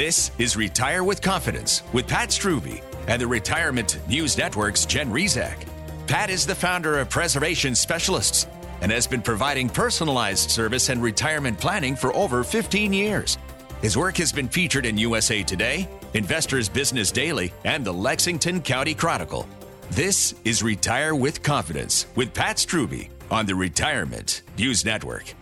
This is Retire with Confidence with Pat Strubbe and the Retirement News Network's Jen Rizak. Pat is the founder of Preservation Specialists and has been providing personalized service and retirement planning for over 15 years. His work has been featured in USA Today, Investors Business Daily, and the Lexington County Chronicle. This is Retire with Confidence with Pat Strubbe on the Retirement News Network.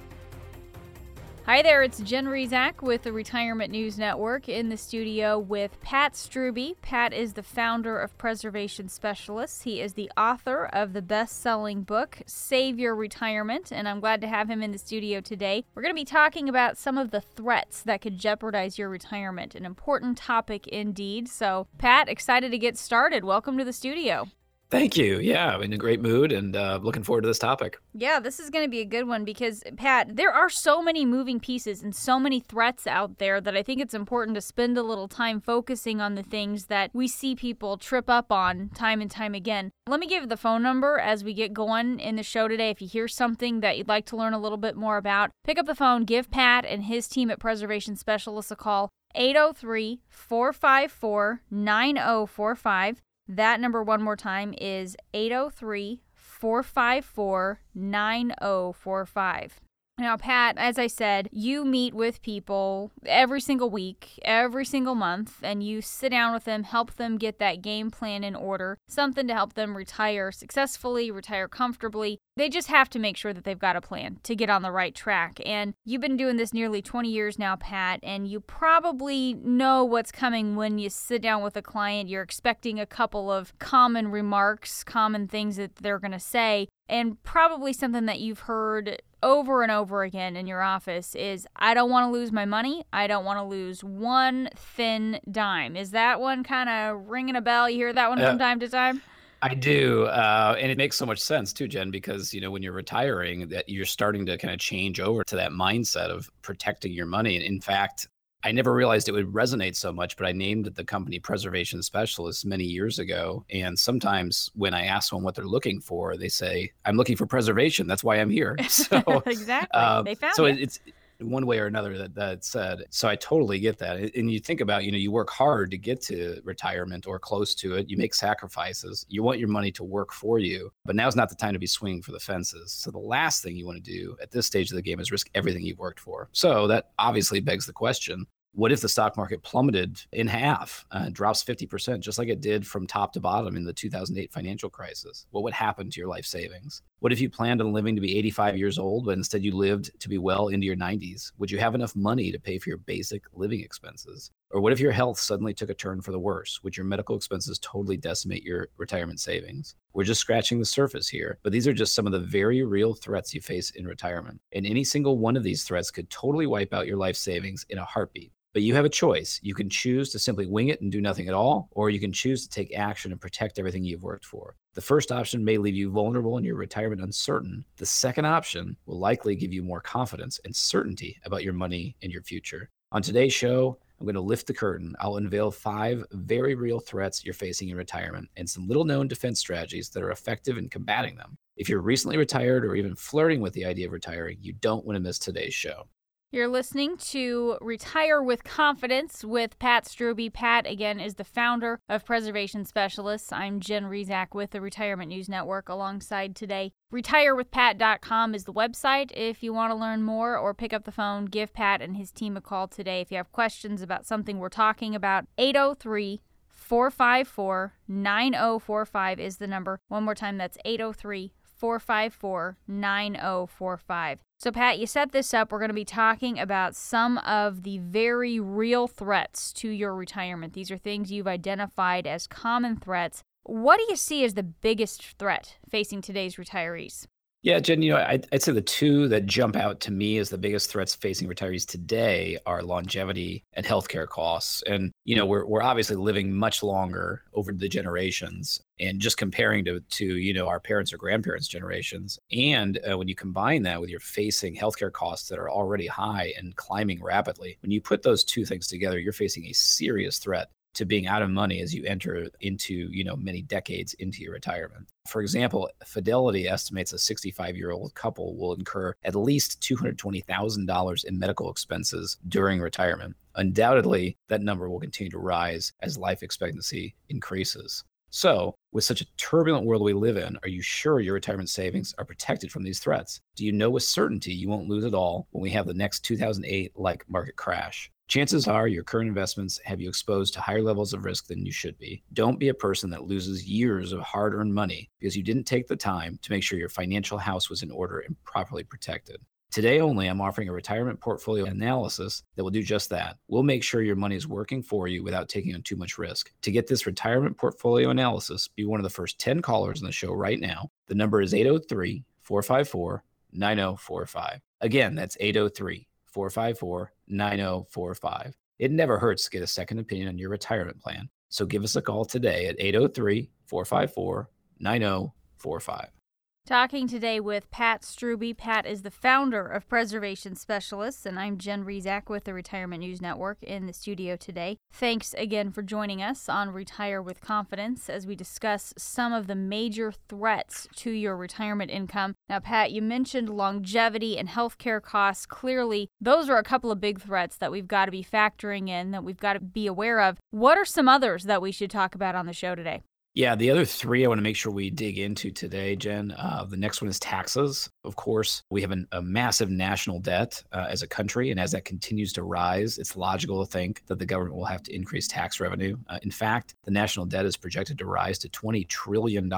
Hi there, it's Jen Rizak with the Retirement News Network in the studio with Pat Strubbe. Pat is the founder of Preservation Specialists. He is the author of the best selling book, Save Your Retirement, and I'm glad to have him in the studio today. We're going to be talking about some of the threats that could jeopardize your retirement, an important topic indeed. So, Pat, excited to get started. Welcome to the studio. Thank you. Yeah, I'm in a great mood and uh, looking forward to this topic. Yeah, this is going to be a good one because, Pat, there are so many moving pieces and so many threats out there that I think it's important to spend a little time focusing on the things that we see people trip up on time and time again. Let me give the phone number as we get going in the show today. If you hear something that you'd like to learn a little bit more about, pick up the phone, give Pat and his team at Preservation Specialists a call. 803 454 9045. That number, one more time, is 803 454 9045. Now, Pat, as I said, you meet with people every single week, every single month, and you sit down with them, help them get that game plan in order, something to help them retire successfully, retire comfortably. They just have to make sure that they've got a plan to get on the right track. And you've been doing this nearly 20 years now, Pat, and you probably know what's coming when you sit down with a client. You're expecting a couple of common remarks, common things that they're going to say, and probably something that you've heard over and over again in your office is I don't want to lose my money. I don't want to lose one thin dime. Is that one kind of ringing a bell? You hear that one uh, from time to time? I do, uh, and it makes so much sense too, Jen, because you know when you're retiring, that you're starting to kind of change over to that mindset of protecting your money. And in fact, I never realized it would resonate so much, but I named the company Preservation Specialists many years ago. And sometimes when I ask them what they're looking for, they say, "I'm looking for preservation. That's why I'm here." So exactly, uh, they found so it. it's one way or another that that said. So I totally get that. And you think about, you know, you work hard to get to retirement or close to it. You make sacrifices. You want your money to work for you, but now's not the time to be swinging for the fences. So the last thing you want to do at this stage of the game is risk everything you've worked for. So that obviously begs the question, what if the stock market plummeted in half, uh, drops 50%, just like it did from top to bottom in the 2008 financial crisis? What would happen to your life savings? What if you planned on living to be 85 years old, but instead you lived to be well into your 90s? Would you have enough money to pay for your basic living expenses? Or what if your health suddenly took a turn for the worse? Would your medical expenses totally decimate your retirement savings? We're just scratching the surface here, but these are just some of the very real threats you face in retirement. And any single one of these threats could totally wipe out your life savings in a heartbeat. But you have a choice. You can choose to simply wing it and do nothing at all, or you can choose to take action and protect everything you've worked for. The first option may leave you vulnerable and your retirement uncertain. The second option will likely give you more confidence and certainty about your money and your future. On today's show, I'm going to lift the curtain. I'll unveil five very real threats you're facing in retirement and some little known defense strategies that are effective in combating them. If you're recently retired or even flirting with the idea of retiring, you don't want to miss today's show. You're listening to Retire with Confidence with Pat Strubbe. Pat, again, is the founder of Preservation Specialists. I'm Jen Rizak with the Retirement News Network alongside today. RetireWithPat.com is the website if you want to learn more or pick up the phone. Give Pat and his team a call today if you have questions about something we're talking about. 803 454 9045 is the number. One more time, that's 803 454 9045. So, Pat, you set this up. We're going to be talking about some of the very real threats to your retirement. These are things you've identified as common threats. What do you see as the biggest threat facing today's retirees? Yeah, Jen, you know, I'd, I'd, say the two that jump out to me as the biggest threats facing retirees today are longevity and healthcare costs. And, you know, we're, we're obviously living much longer over the generations and just comparing to, to you know, our parents or grandparents' generations. And uh, when you combine that with your facing healthcare costs that are already high and climbing rapidly, when you put those two things together, you're facing a serious threat to being out of money as you enter into you know many decades into your retirement for example fidelity estimates a 65 year old couple will incur at least $220000 in medical expenses during retirement undoubtedly that number will continue to rise as life expectancy increases. So, with such a turbulent world we live in, are you sure your retirement savings are protected from these threats? Do you know with certainty you won't lose it all when we have the next 2008 like market crash? Chances are your current investments have you exposed to higher levels of risk than you should be. Don't be a person that loses years of hard earned money because you didn't take the time to make sure your financial house was in order and properly protected. Today only, I'm offering a retirement portfolio analysis that will do just that. We'll make sure your money is working for you without taking on too much risk. To get this retirement portfolio analysis, be one of the first 10 callers on the show right now. The number is 803 454 9045. Again, that's 803 454 9045. It never hurts to get a second opinion on your retirement plan. So give us a call today at 803 454 9045. Talking today with Pat Strubbe. Pat is the founder of Preservation Specialists, and I'm Jen Rizak with the Retirement News Network in the studio today. Thanks again for joining us on Retire with Confidence as we discuss some of the major threats to your retirement income. Now, Pat, you mentioned longevity and healthcare costs. Clearly, those are a couple of big threats that we've got to be factoring in, that we've got to be aware of. What are some others that we should talk about on the show today? Yeah, the other three I want to make sure we dig into today, Jen. Uh, the next one is taxes. Of course, we have an, a massive national debt uh, as a country, and as that continues to rise, it's logical to think that the government will have to increase tax revenue. Uh, in fact, the national debt is projected to rise to $20 trillion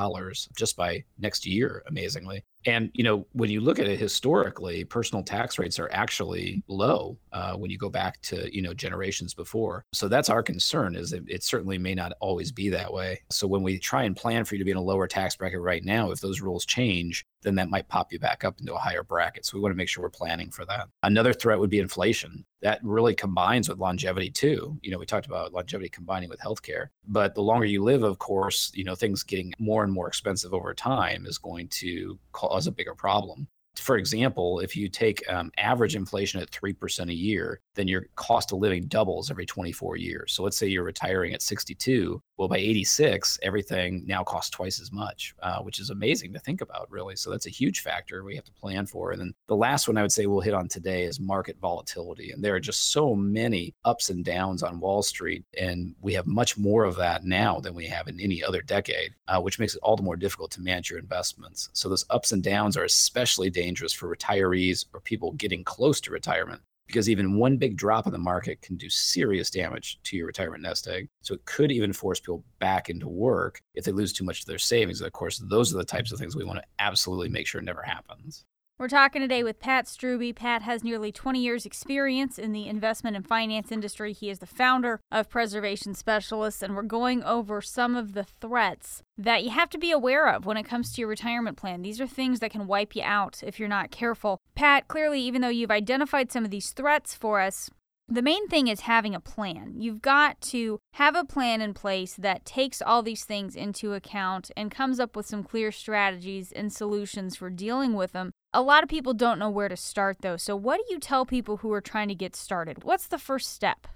just by next year, amazingly. And you know, when you look at it historically, personal tax rates are actually low uh, when you go back to you know generations before. So that's our concern. Is it, it certainly may not always be that way. So when we try and plan for you to be in a lower tax bracket right now, if those rules change, then that might pop you back up into a higher bracket. So we want to make sure we're planning for that. Another threat would be inflation. That really combines with longevity too. You know, we talked about longevity combining with healthcare, but the longer you live, of course, you know, things getting more and more expensive over time is going to cause a bigger problem for example, if you take um, average inflation at 3% a year, then your cost of living doubles every 24 years. So let's say you're retiring at 62. Well, by 86, everything now costs twice as much, uh, which is amazing to think about, really. So that's a huge factor we have to plan for. And then the last one I would say we'll hit on today is market volatility. And there are just so many ups and downs on Wall Street. And we have much more of that now than we have in any other decade, uh, which makes it all the more difficult to manage your investments. So those ups and downs are especially dangerous for retirees or people getting close to retirement because even one big drop in the market can do serious damage to your retirement nest egg. So it could even force people back into work if they lose too much of their savings. And of course, those are the types of things we want to absolutely make sure never happens. We're talking today with Pat Strubbe. Pat has nearly 20 years' experience in the investment and finance industry. He is the founder of Preservation Specialists, and we're going over some of the threats that you have to be aware of when it comes to your retirement plan. These are things that can wipe you out if you're not careful. Pat, clearly, even though you've identified some of these threats for us, the main thing is having a plan. You've got to have a plan in place that takes all these things into account and comes up with some clear strategies and solutions for dealing with them. A lot of people don't know where to start though. So, what do you tell people who are trying to get started? What's the first step?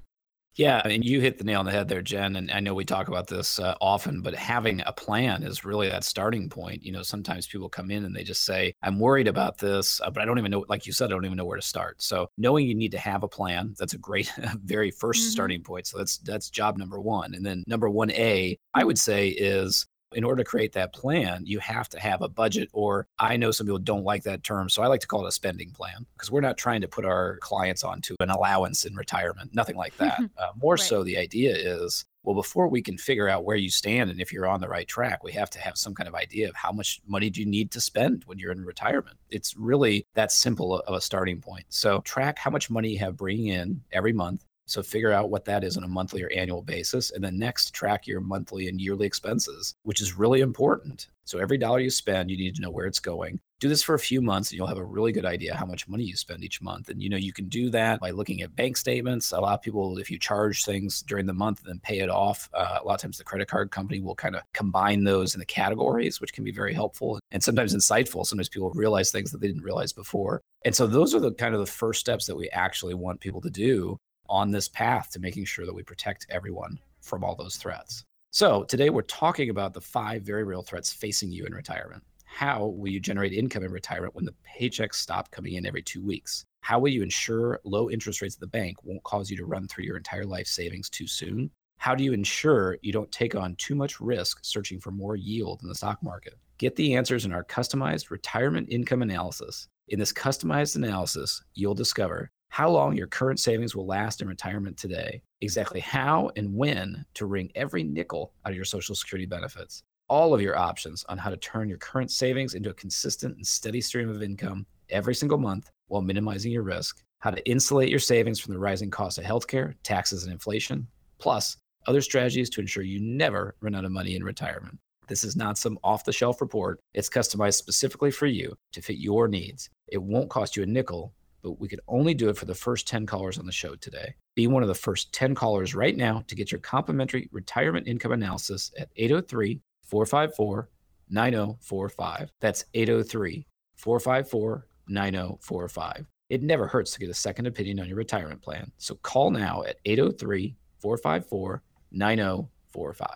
Yeah, I mean, you hit the nail on the head there, Jen. And I know we talk about this uh, often, but having a plan is really that starting point. You know, sometimes people come in and they just say, I'm worried about this, uh, but I don't even know, like you said, I don't even know where to start. So knowing you need to have a plan, that's a great, very 1st mm-hmm. starting point. So that's, that's job number one. And then number one, A, I would say is in order to create that plan, you have to have a budget, or I know some people don't like that term. So I like to call it a spending plan because we're not trying to put our clients onto an allowance in retirement, nothing like that. uh, more right. so, the idea is well, before we can figure out where you stand and if you're on the right track, we have to have some kind of idea of how much money do you need to spend when you're in retirement. It's really that simple of a starting point. So track how much money you have bringing in every month so figure out what that is on a monthly or annual basis. And then next, track your monthly and yearly expenses, which is really important. So every dollar you spend, you need to know where it's going. Do this for a few months and you'll have a really good idea how much money you spend each month. And you know, you can do that by looking at bank statements. A lot of people, if you charge things during the month and then pay it off, uh, a lot of times the credit card company will kind of combine those in the categories, which can be very helpful and sometimes insightful. Sometimes people realize things that they didn't realize before. And so those are the kind of the first steps that we actually want people to do on this path to making sure that we protect everyone from all those threats. So, today we're talking about the five very real threats facing you in retirement. How will you generate income in retirement when the paychecks stop coming in every two weeks? How will you ensure low interest rates at the bank won't cause you to run through your entire life savings too soon? How do you ensure you don't take on too much risk searching for more yield in the stock market? Get the answers in our customized retirement income analysis. In this customized analysis, you'll discover how long your current savings will last in retirement today, exactly how and when to wring every nickel out of your Social Security benefits, all of your options on how to turn your current savings into a consistent and steady stream of income every single month while minimizing your risk, how to insulate your savings from the rising cost of healthcare, taxes, and inflation, plus other strategies to ensure you never run out of money in retirement. This is not some off the shelf report. It's customized specifically for you to fit your needs. It won't cost you a nickel but we could only do it for the first 10 callers on the show today. Be one of the first 10 callers right now to get your complimentary retirement income analysis at 803 454 9045. That's 803 454 9045. It never hurts to get a second opinion on your retirement plan. So call now at 803 454 9045.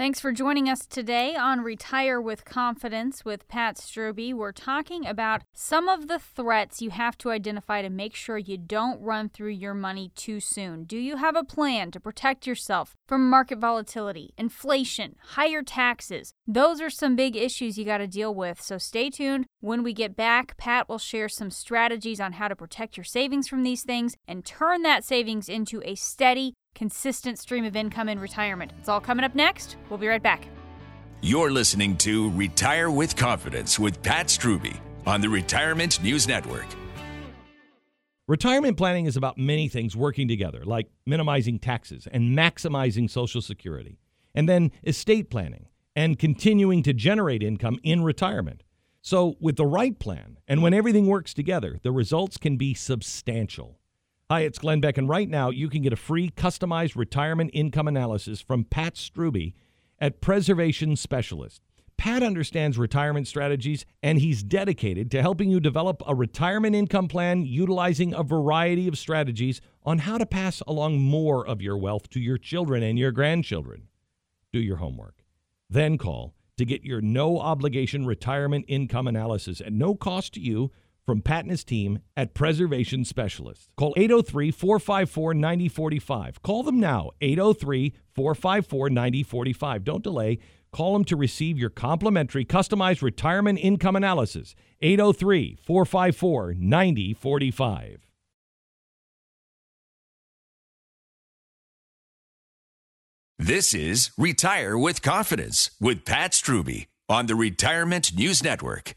Thanks for joining us today on Retire with Confidence with Pat Strubbe. We're talking about some of the threats you have to identify to make sure you don't run through your money too soon. Do you have a plan to protect yourself from market volatility, inflation, higher taxes? Those are some big issues you got to deal with. So stay tuned. When we get back, Pat will share some strategies on how to protect your savings from these things and turn that savings into a steady, consistent stream of income in retirement. It's all coming up next. We'll be right back. You're listening to Retire with Confidence with Pat Strubbe on the Retirement News Network. Retirement planning is about many things working together, like minimizing taxes and maximizing Social Security, and then estate planning and continuing to generate income in retirement. So, with the right plan and when everything works together, the results can be substantial. Hi, it's Glenn Beck, and right now you can get a free customized retirement income analysis from Pat Strubbe at Preservation Specialist. Pat understands retirement strategies, and he's dedicated to helping you develop a retirement income plan utilizing a variety of strategies on how to pass along more of your wealth to your children and your grandchildren. Do your homework. Then call to get your no obligation retirement income analysis at no cost to you from Pat and his team at Preservation Specialists. Call 803 454 9045. Call them now, 803 454 9045. Don't delay. Call them to receive your complimentary customized retirement income analysis. 803 454 9045. This is Retire with Confidence with Pat Strubbe on the Retirement News Network.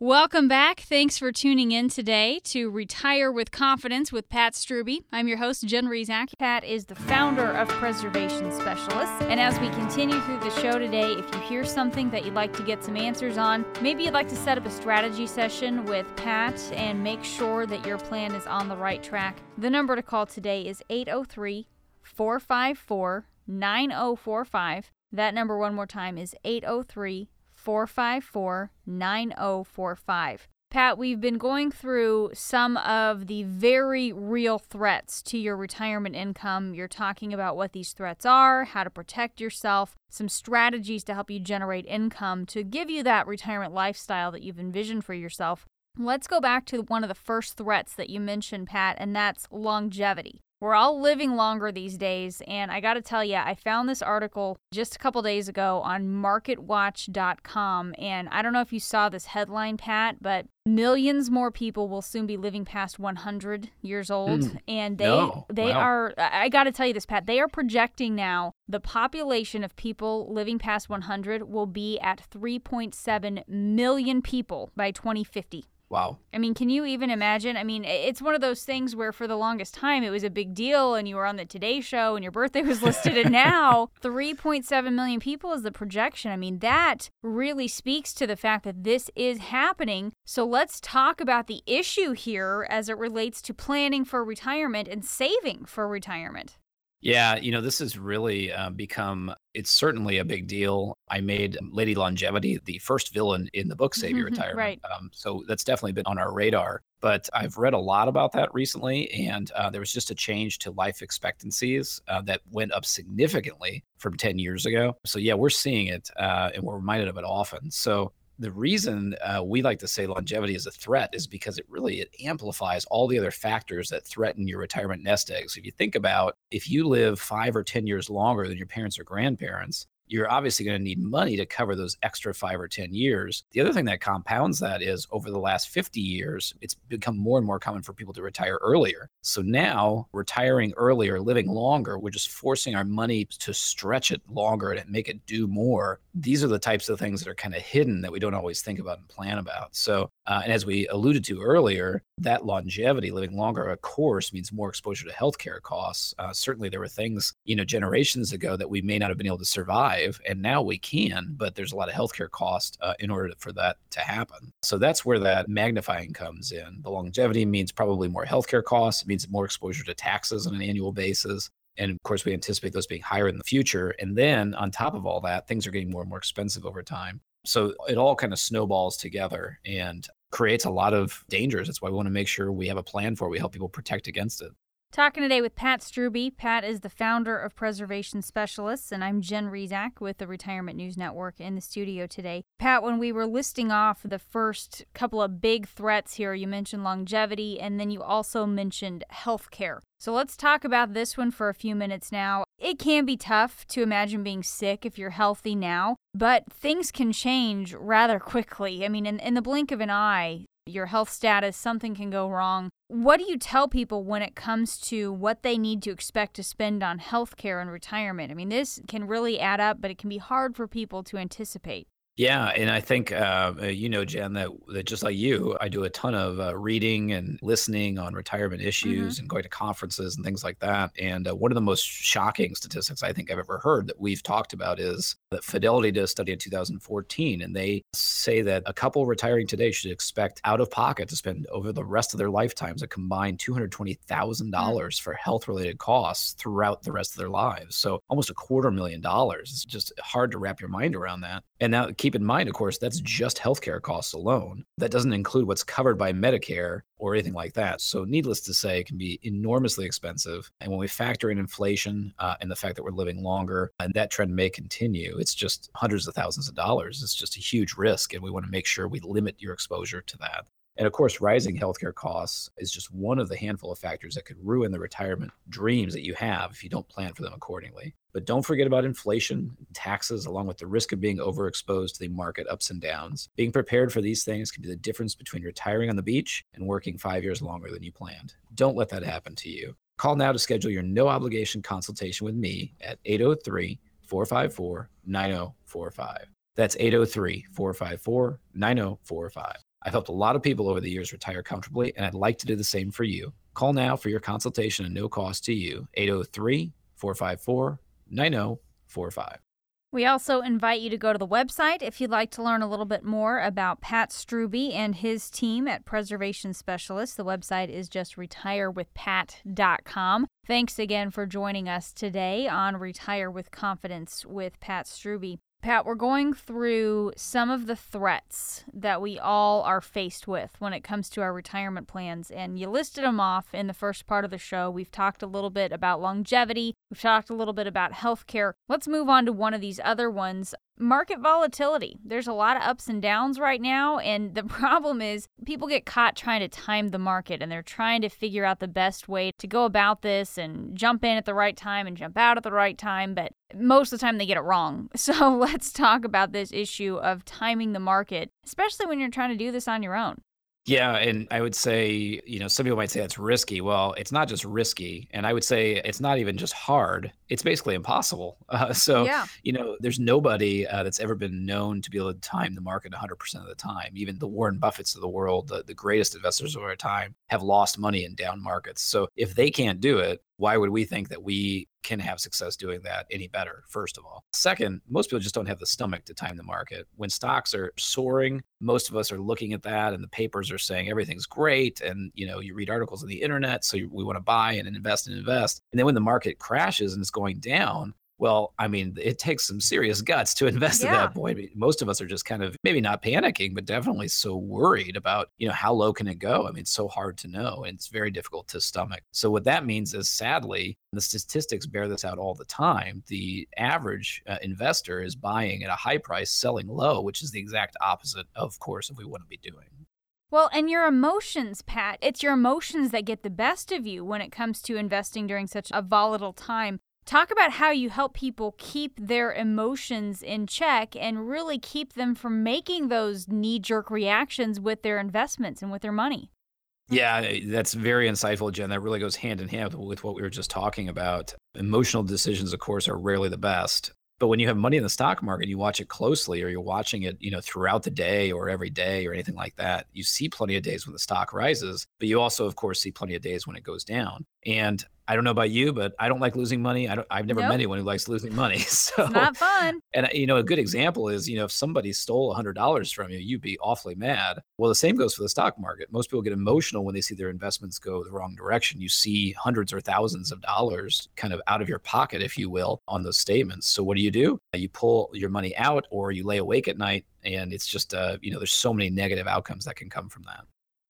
Welcome back. Thanks for tuning in today to Retire with Confidence with Pat Strubbe. I'm your host, Jen Rizak. Pat is the founder of Preservation Specialists. And as we continue through the show today, if you hear something that you'd like to get some answers on, maybe you'd like to set up a strategy session with Pat and make sure that your plan is on the right track, the number to call today is 803 454 9045. That number, one more time, is 803 454 9045. Pat, we've been going through some of the very real threats to your retirement income. You're talking about what these threats are, how to protect yourself, some strategies to help you generate income to give you that retirement lifestyle that you've envisioned for yourself. Let's go back to one of the first threats that you mentioned, Pat, and that's longevity. We're all living longer these days, and I got to tell you, I found this article just a couple days ago on marketwatch.com, and I don't know if you saw this headline, Pat, but millions more people will soon be living past 100 years old, mm. and they no. they wow. are I got to tell you this, Pat, they are projecting now the population of people living past 100 will be at 3.7 million people by 2050. Wow. I mean, can you even imagine? I mean, it's one of those things where for the longest time it was a big deal and you were on the Today Show and your birthday was listed. and now 3.7 million people is the projection. I mean, that really speaks to the fact that this is happening. So let's talk about the issue here as it relates to planning for retirement and saving for retirement. Yeah, you know, this has really uh, become, it's certainly a big deal. I made Lady Longevity the first villain in the book Save Your Retirement. right. Um, so that's definitely been on our radar. But I've read a lot about that recently, and uh, there was just a change to life expectancies uh, that went up significantly from 10 years ago. So, yeah, we're seeing it uh, and we're reminded of it often. So, the reason uh, we like to say longevity is a threat is because it really it amplifies all the other factors that threaten your retirement nest egg. So if you think about if you live five or ten years longer than your parents or grandparents, you're obviously going to need money to cover those extra five or 10 years. The other thing that compounds that is over the last 50 years, it's become more and more common for people to retire earlier. So now, retiring earlier, living longer, we're just forcing our money to stretch it longer and make it do more. These are the types of things that are kind of hidden that we don't always think about and plan about. So, uh, and as we alluded to earlier, that longevity, living longer, of course, means more exposure to healthcare costs. Uh, certainly, there were things, you know, generations ago that we may not have been able to survive, and now we can. But there's a lot of healthcare cost uh, in order for that to happen. So that's where that magnifying comes in. The longevity means probably more healthcare costs. It means more exposure to taxes on an annual basis. And of course, we anticipate those being higher in the future. And then on top of all that, things are getting more and more expensive over time. So it all kind of snowballs together. And creates a lot of dangers. That's why we want to make sure we have a plan for it. We help people protect against it. Talking today with Pat Strubbe. Pat is the founder of Preservation Specialists, and I'm Jen Rizak with the Retirement News Network in the studio today. Pat, when we were listing off the first couple of big threats here, you mentioned longevity, and then you also mentioned healthcare. So let's talk about this one for a few minutes now. It can be tough to imagine being sick if you're healthy now, but things can change rather quickly. I mean, in, in the blink of an eye, your health status, something can go wrong. What do you tell people when it comes to what they need to expect to spend on healthcare and retirement? I mean, this can really add up, but it can be hard for people to anticipate. Yeah, and I think uh, uh, you know, Jen, that that just like you, I do a ton of uh, reading and listening on retirement issues mm-hmm. and going to conferences and things like that. And uh, one of the most shocking statistics I think I've ever heard that we've talked about is that Fidelity did a study in 2014, and they say that a couple retiring today should expect out of pocket to spend over the rest of their lifetimes a combined two hundred twenty thousand mm-hmm. dollars for health related costs throughout the rest of their lives. So almost a quarter million dollars. It's just hard to wrap your mind around that. And now keep in mind, of course, that's just healthcare costs alone. That doesn't include what's covered by Medicare or anything like that. So, needless to say, it can be enormously expensive. And when we factor in inflation uh, and the fact that we're living longer, and that trend may continue, it's just hundreds of thousands of dollars. It's just a huge risk. And we want to make sure we limit your exposure to that. And of course, rising healthcare costs is just one of the handful of factors that could ruin the retirement dreams that you have if you don't plan for them accordingly. But don't forget about inflation, taxes, along with the risk of being overexposed to the market ups and downs. Being prepared for these things can be the difference between retiring on the beach and working five years longer than you planned. Don't let that happen to you. Call now to schedule your no obligation consultation with me at 803 454 9045. That's 803 454 9045. I've helped a lot of people over the years retire comfortably, and I'd like to do the same for you. Call now for your consultation at no cost to you, 803 454 9045. We also invite you to go to the website if you'd like to learn a little bit more about Pat Strubbe and his team at Preservation Specialists. The website is just retirewithpat.com. Thanks again for joining us today on Retire with Confidence with Pat Strubbe. Pat, we're going through some of the threats that we all are faced with when it comes to our retirement plans. And you listed them off in the first part of the show. We've talked a little bit about longevity, we've talked a little bit about healthcare. Let's move on to one of these other ones market volatility. There's a lot of ups and downs right now. And the problem is people get caught trying to time the market and they're trying to figure out the best way to go about this and jump in at the right time and jump out at the right time. But most of the time they get it wrong. So let's talk about this issue of timing the market, especially when you're trying to do this on your own. Yeah, and I would say, you know, some people might say that's risky. Well, it's not just risky, and I would say it's not even just hard. It's basically impossible. Uh, so, yeah. you know, there's nobody uh, that's ever been known to be able to time the market 100% of the time. Even the Warren Buffetts of the world, the, the greatest investors of our time, have lost money in down markets. So, if they can't do it, why would we think that we can have success doing that any better first of all second most people just don't have the stomach to time the market when stocks are soaring most of us are looking at that and the papers are saying everything's great and you know you read articles on the internet so we want to buy and invest and invest and then when the market crashes and it's going down Well, I mean, it takes some serious guts to invest Yeah. at that point. Most of us are just kind of maybe not panicking, but definitely so worried about, you know, how low can it go? I mean, it's so hard to know and it's very difficult to stomach. So what that means is sadly, the statistics bear this out all the time. The average uh, investor is buying at a high price, selling low, which is the exact opposite, of course, of we want to be doing. Well, and your emotions, Pat. It's your emotions that get the best of you when it comes to investing during such a volatile time. Talk about how you help people keep their emotions in check and really keep them from making those knee jerk reactions with their investments and with their money. Yeah, eh, that's very insightful, Jen. That really goes hand in hand with what we were just talking about. Emotional decisions, of course, are rarely the best. But when you have money in the stock market, you watch it closely or you're watching it, you know, throughout the day or every day or anything like that. You see plenty of days when the stock rises, but you also, of course, see plenty of days when it goes down. And I don't know about you, but I don't like losing money. I don't, I've never Nope. met anyone who likes losing money. So It's not fun. and you know, a good example is, you know, if somebody stole hundred dollars from you, you'd be awfully mad. Well, the same goes for the stock market. Most people get emotional when they see their investments go the wrong direction. You see hundreds or thousands of dollars kind of out of your pocket, if you will, on those statements. So what do you do? You pull your money out or you lay awake at night and it's just uh, you know, there's so many negative outcomes that can come from that.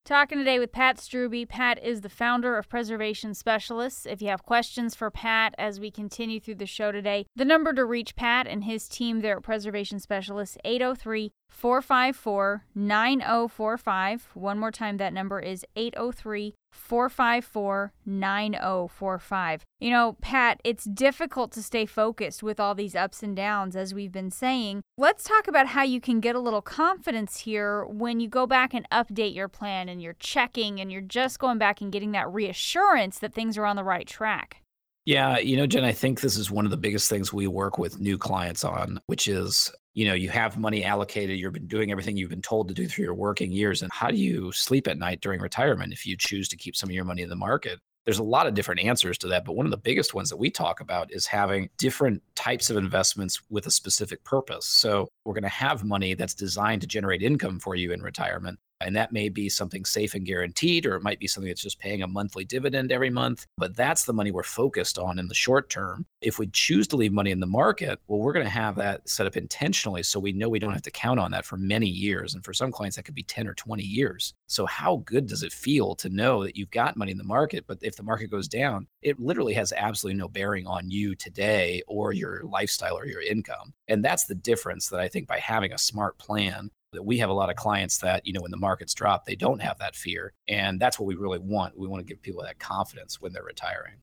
Talking today with Pat Strubbe. Pat is the founder of Preservation Specialists. If you have questions for Pat as we continue through the show today, the number to reach Pat and his team there at Preservation Specialists 803 454 9045. One more time, that number is 803 454 9045. You know, Pat, it's difficult to stay focused with all these ups and downs, as we've been saying. Let's talk about how you can get a little confidence here when you go back and update your plan and you're checking and you're just going back and getting that reassurance that things are on the right track. Yeah, you know, Jen, I think this is one of the biggest things we work with new clients on, which is, you know, you have money allocated, you've been doing everything you've been told to do through your working years. And how do you sleep at night during retirement if you choose to keep some of your money in the market? There's a lot of different answers to that, but one of the biggest ones that we talk about is having different types of investments with a specific purpose. So, we're going to have money that's designed to generate income for you in retirement. And that may be something safe and guaranteed, or it might be something that's just paying a monthly dividend every month. But that's the money we're focused on in the short term. If we choose to leave money in the market, well, we're going to have that set up intentionally so we know we don't have to count on that for many years. And for some clients, that could be 10 or 20 years. So, how good does it feel to know that you've got money in the market? But if the market goes down, it literally has absolutely no bearing on you today or your lifestyle or your income. And that's the difference that I think by having a smart plan that we have a lot of clients that you know when the markets drop they don't have that fear and that's what we really want. We want to give people that confidence when they're retiring.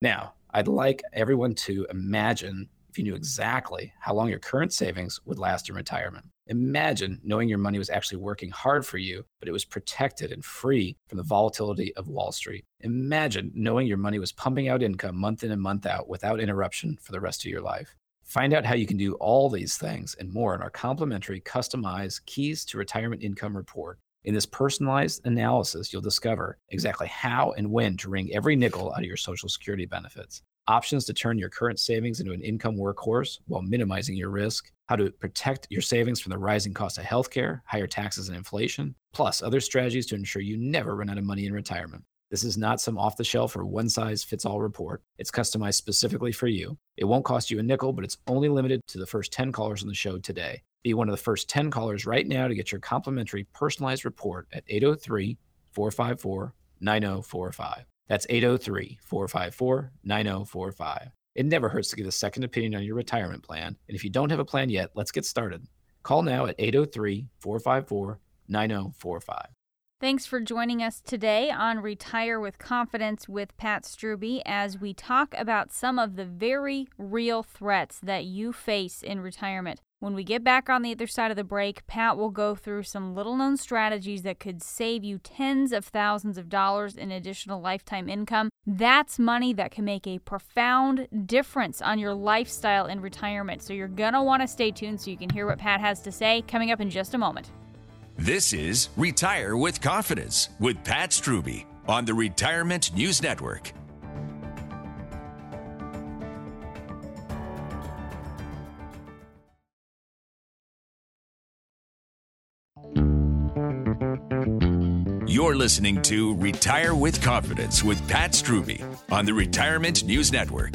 Now i'd like everyone to imagine if you knew exactly how long your current savings would last in retirement. Imagine knowing your money was actually working hard for you but it was protected and free from the volatility of wall street. Imagine knowing your money was pumping out income month in and month out without interruption for the rest of your life Find out how you can do all these things and more in our complimentary customized Keys to Retirement Income Report. In this personalized analysis, you'll discover exactly how and when to wring every nickel out of your Social Security benefits, options to turn your current savings into an income workhorse while minimizing your risk, how to protect your savings from the rising cost of healthcare, higher taxes, and inflation, plus other strategies to ensure you never run out of money in retirement. This is not some off the shelf or one size fits all report. It's customized specifically for you. It won't cost you a nickel, but it's only limited to the first 10 callers on the show today. Be one of the first 10 callers right now to get your complimentary personalized report at 803 454 9045. That's 803 454 9045. It never hurts to get a second opinion on your retirement plan. And if you don't have a plan yet, let's get started. Call now at 803 454 9045. Thanks for joining us today on Retire with Confidence with Pat Strubbe as we talk about some of the very real threats that you face in retirement. When we get back on the other side of the break, Pat will go through some little known strategies that could save you tens of thousands of dollars in additional lifetime income. That's money that can make a profound difference on your lifestyle in retirement. So you're going to want to stay tuned so you can hear what Pat has to say coming up in just a moment. This is Retire with Confidence with Pat Strubbe on the Retirement News Network. You're listening to Retire with Confidence with Pat Strubbe on the Retirement News Network.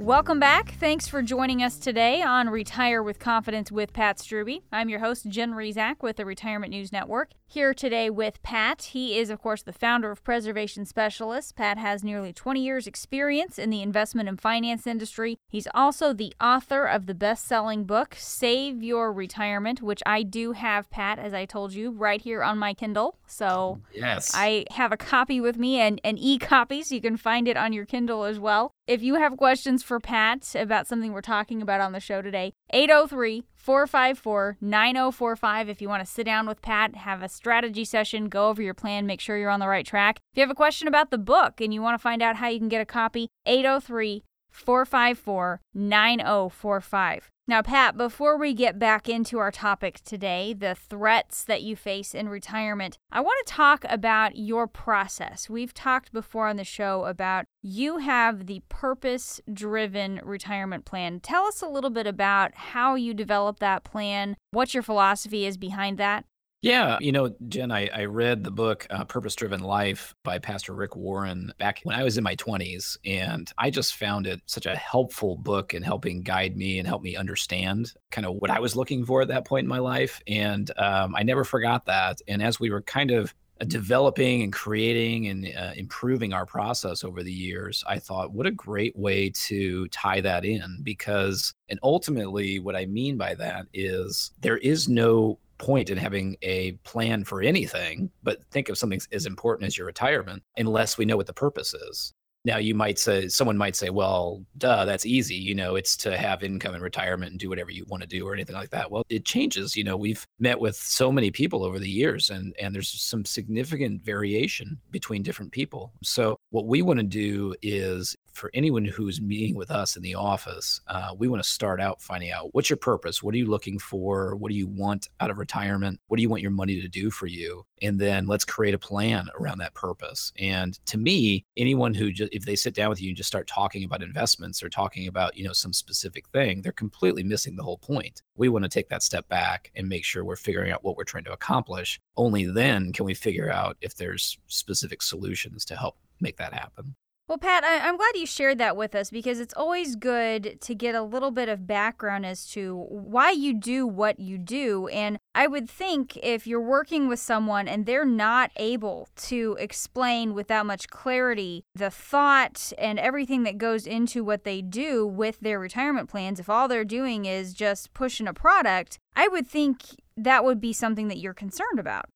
Welcome back. Thanks for joining us today on Retire with Confidence with Pat Strubbe. I'm your host, Jen Rizak with the Retirement News Network. Here today with Pat. He is, of course, the founder of Preservation Specialists. Pat has nearly 20 years' experience in the investment and finance industry. He's also the author of the best selling book, Save Your Retirement, which I do have, Pat, as I told you, right here on my Kindle. So yes, I have a copy with me and an e copy, so you can find it on your Kindle as well. If you have questions for Pat about something we're talking about on the show today, 803 454 9045. If you want to sit down with Pat, have a strategy session, go over your plan, make sure you're on the right track. If you have a question about the book and you want to find out how you can get a copy, 803 454 9045. Now, Pat, before we get back into our topic today, the threats that you face in retirement, I want to talk about your process. We've talked before on the show about you have the purpose driven retirement plan. Tell us a little bit about how you develop that plan, what your philosophy is behind that. Yeah, you know, Jen, I, I read the book uh, Purpose Driven Life by Pastor Rick Warren back when I was in my 20s. And I just found it such a helpful book in helping guide me and help me understand kind of what I was looking for at that point in my life. And um, I never forgot that. And as we were kind of uh, developing and creating and uh, improving our process over the years, I thought, what a great way to tie that in. Because, and ultimately, what I mean by that is there is no point in having a plan for anything, but think of something as mm-hmm. important as your retirement unless we know what the purpose is. Now, you might say, someone might say, well, duh, that's easy. You know, it's to have income in retirement and do whatever you want to do or anything like that. Well, it changes. You know, we've met with so many people over the years and, and there's some significant variation between different people. So, what we want to do is for anyone who's meeting with us in the office, uh, we want to start out finding out what's your purpose? What are you looking for? What do you want out of retirement? What do you want your money to do for you? And then let's create a plan around that purpose. And to me, anyone who just, if they sit down with you and just start talking about investments or talking about, you know, some specific thing, they're completely missing the whole point. We want to take that step back and make sure we're figuring out what we're trying to accomplish. Only then can we figure out if there's specific solutions to help make that happen. Well, Pat, I- am glad you shared that with us because it's always good to get a little bit of background as to why you do what you do. And I would think if you're working with someone and they're not able to explain without much clarity the thought and everything that goes into what they do with their retirement plans, if all they're doing is just pushing a product, I would think that would be something that you're concerned about.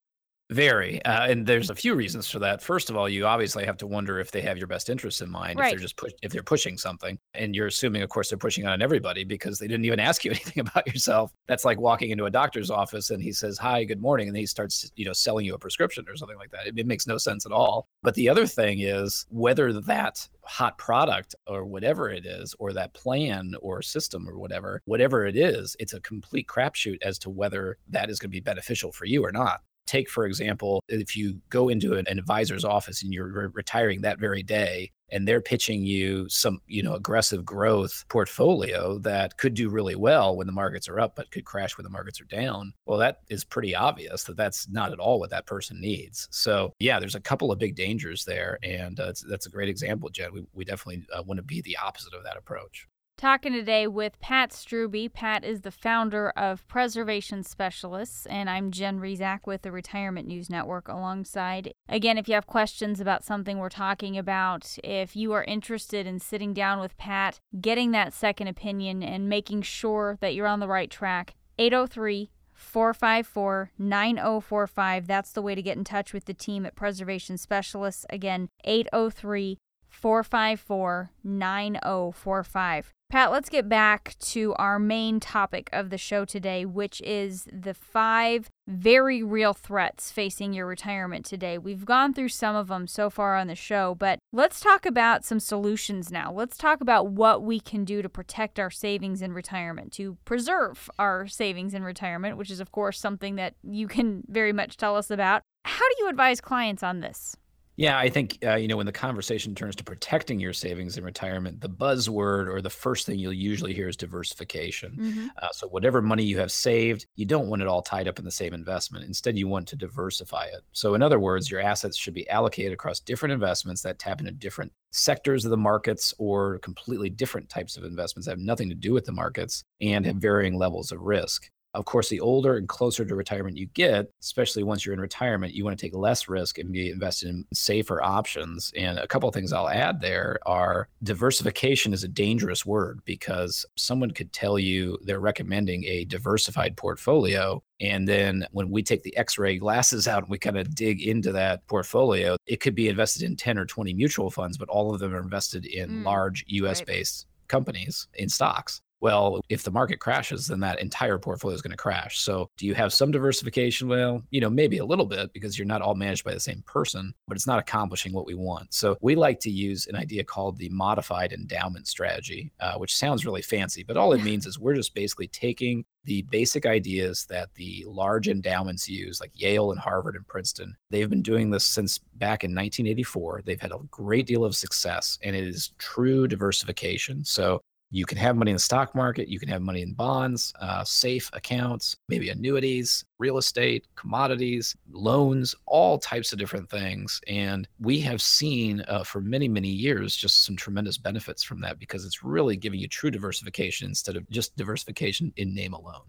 Very, uh, and there's a few reasons for that. First of all, you obviously have to wonder if they have your best interests in mind. Right. If they're just push, if they're pushing something, and you're assuming, of course, they're pushing on everybody because they didn't even ask you anything about yourself. That's like walking into a doctor's office and he says, "Hi, good morning," and then he starts, you know, selling you a prescription or something like that. It, it makes no sense at all. But the other thing is whether that hot product or whatever it is, or that plan or system or whatever, whatever it is, it's a complete crapshoot as to whether that is going to be beneficial for you or not. Take, for example, if you go into an, advisor's office and you're re- retiring that very day, and they're pitching you some, you know, aggressive growth portfolio that could do really well when the markets are up, but could crash when the markets are down. Well, that is pretty obvious that that's not at all what that person needs. So, yeah, there's a couple of big dangers there, and uh, that's a great example, Jen. We, we definitely uh, want to be the opposite of that approach. Talking today with Pat Strubbe. Pat is the founder of Preservation Specialists, and I'm Jen Rizak with the Retirement News Network alongside. Again, if you have questions about something we're talking about, if you are interested in sitting down with Pat, getting that second opinion, and making sure that you're on the right track, 803 454 9045. That's the way to get in touch with the team at Preservation Specialists. Again, 803 454 9045. Pat, let's get back to our main topic of the show today, which is the five very real threats facing your retirement today. We've gone through some of them so far on the show, but let's talk about some solutions now. Let's talk about what we can do to protect our savings in retirement, to preserve our savings in retirement, which is, of course, something that you can very much tell us about. How do you advise clients on this? Yeah, I think uh, you know when the conversation turns to protecting your savings in retirement, the buzzword or the first thing you'll usually hear is diversification. Mm-hmm. Uh, so whatever money you have saved, you don't want it all tied up in the same investment. Instead, you want to diversify it. So in other words, your assets should be allocated across different investments that tap into different sectors of the markets or completely different types of investments that have nothing to do with the markets and have varying levels of risk. Of course, the older and closer to retirement you get, especially once you're in retirement, you want to take less risk and be invested in safer options. And a couple of things I'll add there are diversification is a dangerous word because someone could tell you they're recommending a diversified portfolio. And then when we take the x ray glasses out and we kind of dig into that portfolio, it could be invested in 10 or 20 mutual funds, but all of them are invested in mm, large US based right. companies in stocks. Well, if the market crashes, then that entire portfolio is going to crash. So, do you have some diversification? Well, you know, maybe a little bit because you're not all managed by the same person, but it's not accomplishing what we want. So, we like to use an idea called the modified endowment strategy, uh, which sounds really fancy, but all it means is we're just basically taking the basic ideas that the large endowments use, like Yale and Harvard and Princeton. They've been doing this since back in 1984. They've had a great deal of success, and it is true diversification. So you can have money in the stock market, you can have money in bonds, uh, safe accounts, maybe annuities, real estate, commodities, loans, all types of different things. And we have seen uh, for many, many years just some tremendous benefits from that because it's really giving you true diversification instead of just diversification in name alone.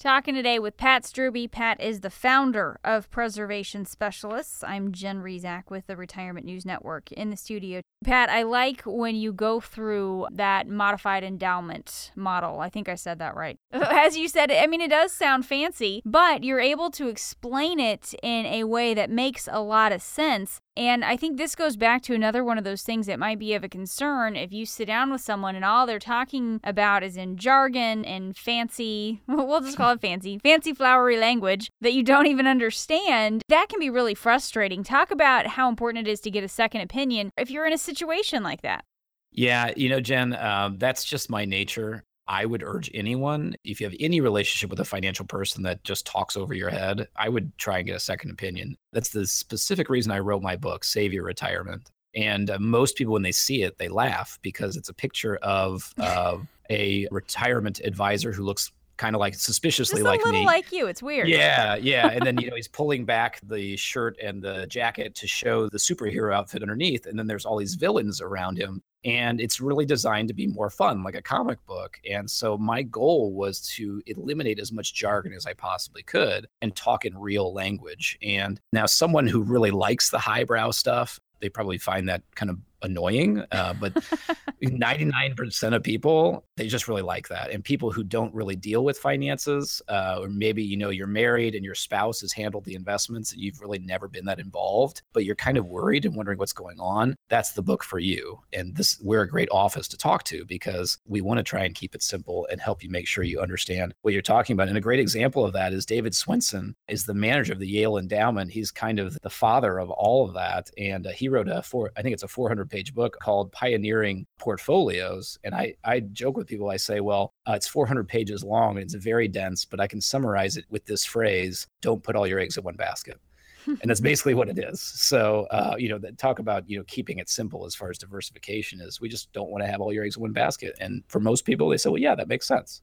Talking today with Pat Strubbe. Pat is the founder of Preservation Specialists. I'm Jen Rizak with the Retirement News Network in the studio. Pat, I like when you go through that modified endowment model. I think I said that right. As you said, I mean, it does sound fancy, but you're able to explain it in a way that makes a lot of sense. And I think this goes back to another one of those things that might be of a concern if you sit down with someone and all they're talking about is in jargon and fancy, we'll just call it fancy, fancy flowery language that you don't even understand. That can be really frustrating. Talk about how important it is to get a second opinion if you're in a situation like that. Yeah, you know, Jen, uh, that's just my nature. I would urge anyone, if you have any relationship with a financial person that just talks over your head, I would try and get a second opinion. That's the specific reason I wrote my book, Save Your Retirement. And uh, most people, when they see it, they laugh because it's a picture of uh, a retirement advisor who looks kind of like suspiciously like me. like you. It's weird. Yeah, yeah. And then you know he's pulling back the shirt and the jacket to show the superhero outfit underneath, and then there's all these villains around him. And it's really designed to be more fun, like a comic book. And so my goal was to eliminate as much jargon as I possibly could and talk in real language. And now, someone who really likes the highbrow stuff, they probably find that kind of annoying, uh, but 99% of people, they just really like that. And people who don't really deal with finances, uh, or maybe, you know, you're married and your spouse has handled the investments and you've really never been that involved, but you're kind of worried and wondering what's going on. That's the book for you. And this, we're a great office to talk to because we want to try and keep it simple and help you make sure you understand what you're talking about. And a great example of that is David Swensen is the manager of the Yale Endowment. He's kind of the father of all of that. And uh, he wrote a four, I think it's a 400 page book called Pioneering Portfolios. And I, I joke with people, I say, well, uh, it's 400 pages long and it's very dense, but I can summarize it with this phrase don't put all your eggs in one basket. and that's basically what it is. So, uh, you know, talk about you know keeping it simple as far as diversification is. We just don't want to have all your eggs in one basket. And for most people, they say, well, yeah, that makes sense.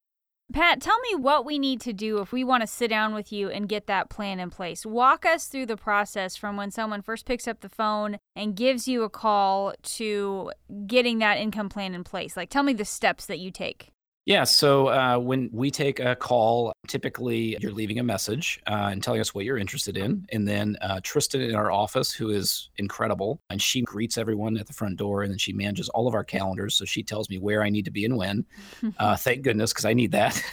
Pat, tell me what we need to do if we want to sit down with you and get that plan in place. Walk us through the process from when someone first picks up the phone and gives you a call to getting that income plan in place. Like, tell me the steps that you take. Yeah. So uh, when we take a call, typically you're leaving a message uh, and telling us what you're interested in. And then uh, Tristan in our office, who is incredible, and she greets everyone at the front door and then she manages all of our calendars. So she tells me where I need to be and when. Uh, thank goodness, because I need that.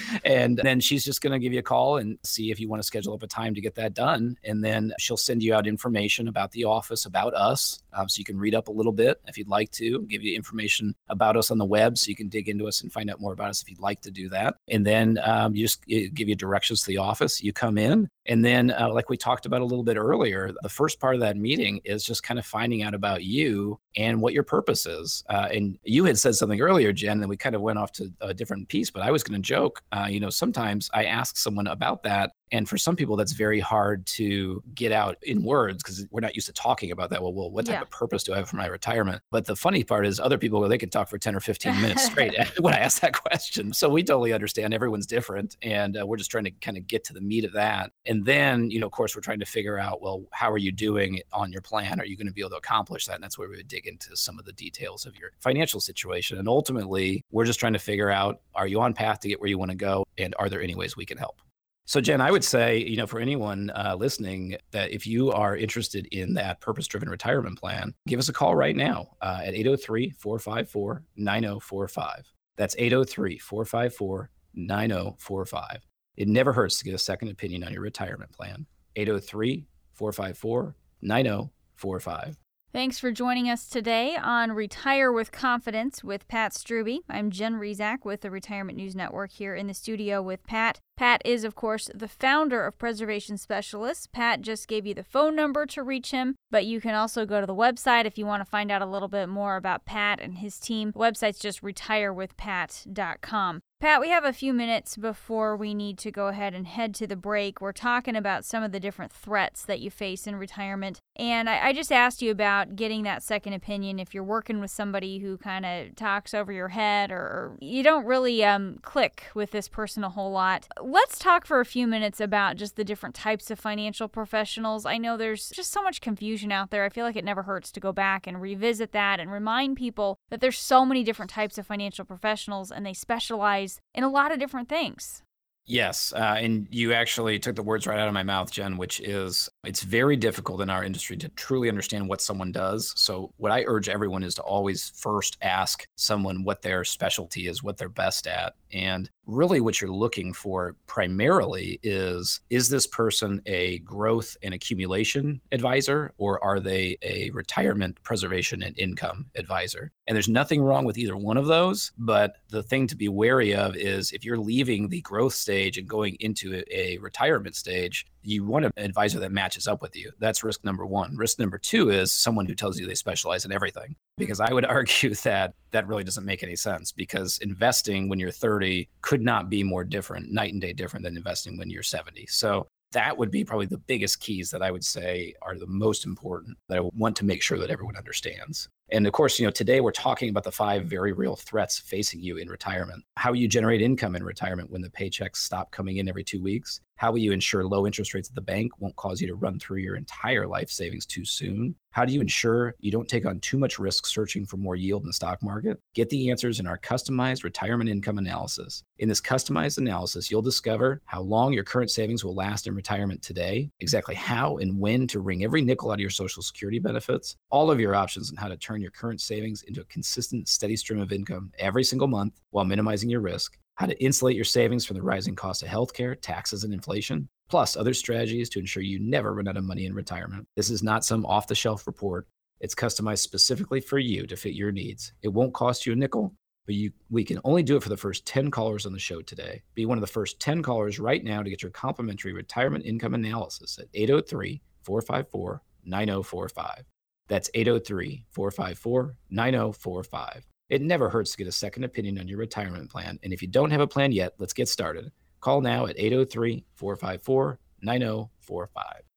and then she's just going to give you a call and see if you want to schedule up a time to get that done. And then she'll send you out information about the office, about us. Um, so you can read up a little bit if you'd like to, give you information about us on the web so you can dig into us and find find out more about us if you'd like to do that. And then um, you just give you directions to the office. You come in, and then, uh, like we talked about a little bit earlier, the first part of that meeting is just kind of finding out about you and what your purpose is. Uh, and you had said something earlier, Jen, and we kind of went off to a different piece, but I was going to joke. Uh, you know, sometimes I ask someone about that And for some people, that's very hard to get out in words because we're not used to talking about that. Well, well, what type yeah. of purpose do I have for my retirement? But the funny part is, other people, they can talk for 10 or 15 minutes straight when I ask that question. So we totally understand everyone's different. And uh, we're just trying to kind of get to the meat of that. And then, you know, of course, we're trying to figure out, well, how are you doing on your plan? Are you going to be able to accomplish that? And that's where we would dig into some of the details of your financial situation. And ultimately, we're just trying to figure out, are you on path to get where you want to go? And are there any ways we can help? So, Jen, I would say, you know, for anyone uh, listening, that if you are interested in that purpose driven retirement plan, give us a call right now uh, at 803 454 9045. That's 803 454 9045. It never hurts to get a second opinion on your retirement plan. 803 454 9045. Thanks for joining us today on Retire with Confidence with Pat Strubbe. I'm Jen Rizak with the Retirement News Network here in the studio with Pat. Pat is, of course, the founder of Preservation Specialists. Pat just gave you the phone number to reach him, but you can also go to the website if you want to find out a little bit more about Pat and his team. The website's just retirewithpat.com. Pat, we have a few minutes before we need to go ahead and head to the break. We're talking about some of the different threats that you face in retirement. And I, I just asked you about getting that second opinion if you're working with somebody who kind of talks over your head or, or you don't really um, click with this person a whole lot. Let's talk for a few minutes about just the different types of financial professionals. I know there's just so much confusion out there. I feel like it never hurts to go back and revisit that and remind people that there's so many different types of financial professionals and they specialize in a lot of different things. Yes. Uh, and you actually took the words right out of my mouth, Jen, which is it's very difficult in our industry to truly understand what someone does. So, what I urge everyone is to always first ask someone what their specialty is, what they're best at. And really, what you're looking for primarily is is this person a growth and accumulation advisor, or are they a retirement preservation and income advisor? And there's nothing wrong with either one of those. But the thing to be wary of is if you're leaving the growth stage and going into a retirement stage, you want an advisor that matches up with you. That's risk number one. Risk number two is someone who tells you they specialize in everything. Hmm. Because I would argue that that really doesn't make any sense because investing when you're 30 could not be more different, night and day different than investing when you're 70. So that would be probably the biggest keys that I would say are the most important that I want to make sure that everyone understands. And of course, you know, today we're talking about the five very real threats facing you in retirement. How you generate income in retirement when the paychecks stop coming in every two weeks. How will you ensure low interest rates at the bank won't cause you to run through your entire life savings too soon? How do you ensure you don't take on too much risk searching for more yield in the stock market? Get the answers in our customized retirement income analysis. In this customized analysis, you'll discover how long your current savings will last in retirement today, exactly how and when to wring every nickel out of your Social Security benefits, all of your options on how to turn your current savings into a consistent, steady stream of income every single month while minimizing your risk how to insulate your savings from the rising cost of healthcare, taxes, and inflation, plus other strategies to ensure you never run out of money in retirement. This is not some off the shelf report. It's customized specifically for you to fit your needs. It won't cost you a nickel, but you, we can only do it for the first 10 callers on the show today. Be one of the first 10 callers right now to get your complimentary retirement income analysis at 803 454 9045. That's 803 454 9045. It never hurts to get a second opinion on your retirement plan. And if you don't have a plan yet, let's get started. Call now at 803 454 9045.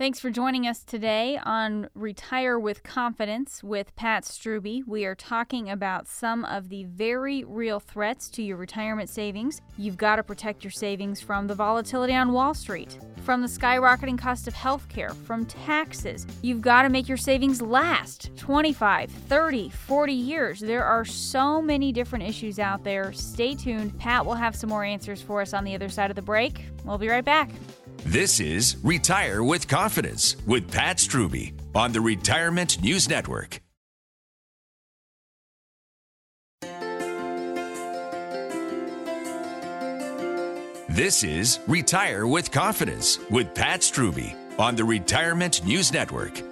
Thanks for joining us today on Retire with Confidence with Pat Strubbe. We are talking about some of the very real threats to your retirement savings. You've got to protect your savings from the volatility on Wall Street, from the skyrocketing cost of healthcare, from taxes. You've got to make your savings last 25, 30, 40 years. There are so many different issues out there. Stay tuned. Pat will have some more answers for us on the other side of the break. We'll be right back. This is Retire with Confidence with Pat Strubbe on the Retirement News Network. This is Retire with Confidence with Pat Strubbe on the Retirement News Network.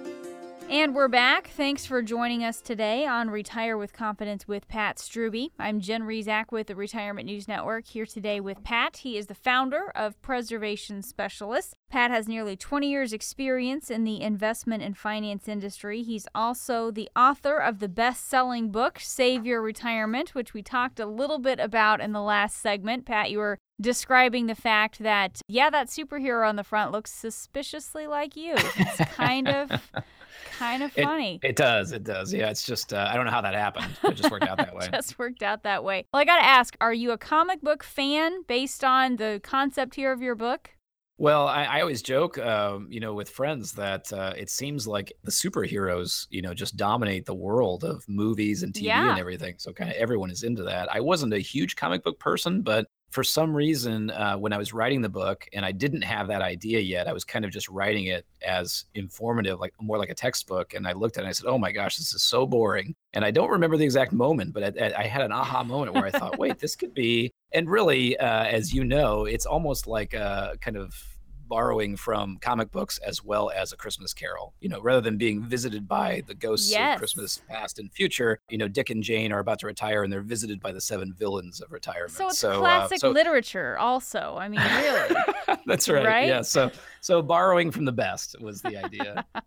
And we're back. Thanks for joining us today on Retire with Confidence with Pat Strubbe. I'm Jen Rizak with the Retirement News Network here today with Pat. He is the founder of Preservation Specialists. Pat has nearly 20 years' experience in the investment and finance industry. He's also the author of the best selling book, Save Your Retirement, which we talked a little bit about in the last segment. Pat, you were describing the fact that, yeah, that superhero on the front looks suspiciously like you. It's kind of. kind of funny. It, it, does. It does. Yeah. It's just, uh, I don't know how that happened. It just worked out that way. It just worked out that way. Well, I got to ask are you a comic book fan based on the concept here of your book? Well, I, I always joke, um, you know, with friends that uh, it seems like the superheroes, you know, just dominate the world of movies and TV yeah. and everything. So kind of everyone is into that. I wasn't a huge comic book person, but for some reason, uh, when I was writing the book and I didn't have that idea yet, I was kind of just writing it as informative, like more like a textbook. And I looked at it and I said, oh my gosh, this is so boring. And I don't remember the exact moment, but I, I had an aha moment where I thought, wait, this could be. And really, uh, as you know, it's almost like a kind of borrowing from comic books as well as a Christmas Carol. You know, rather than being visited by the ghosts yes. of Christmas past and future, you know, Dick and Jane are about to retire and they're visited by the seven villains of retirement. So it's so, classic uh, so... literature, also. I mean, really. That's right. right. Yeah. So so borrowing from the best was the idea.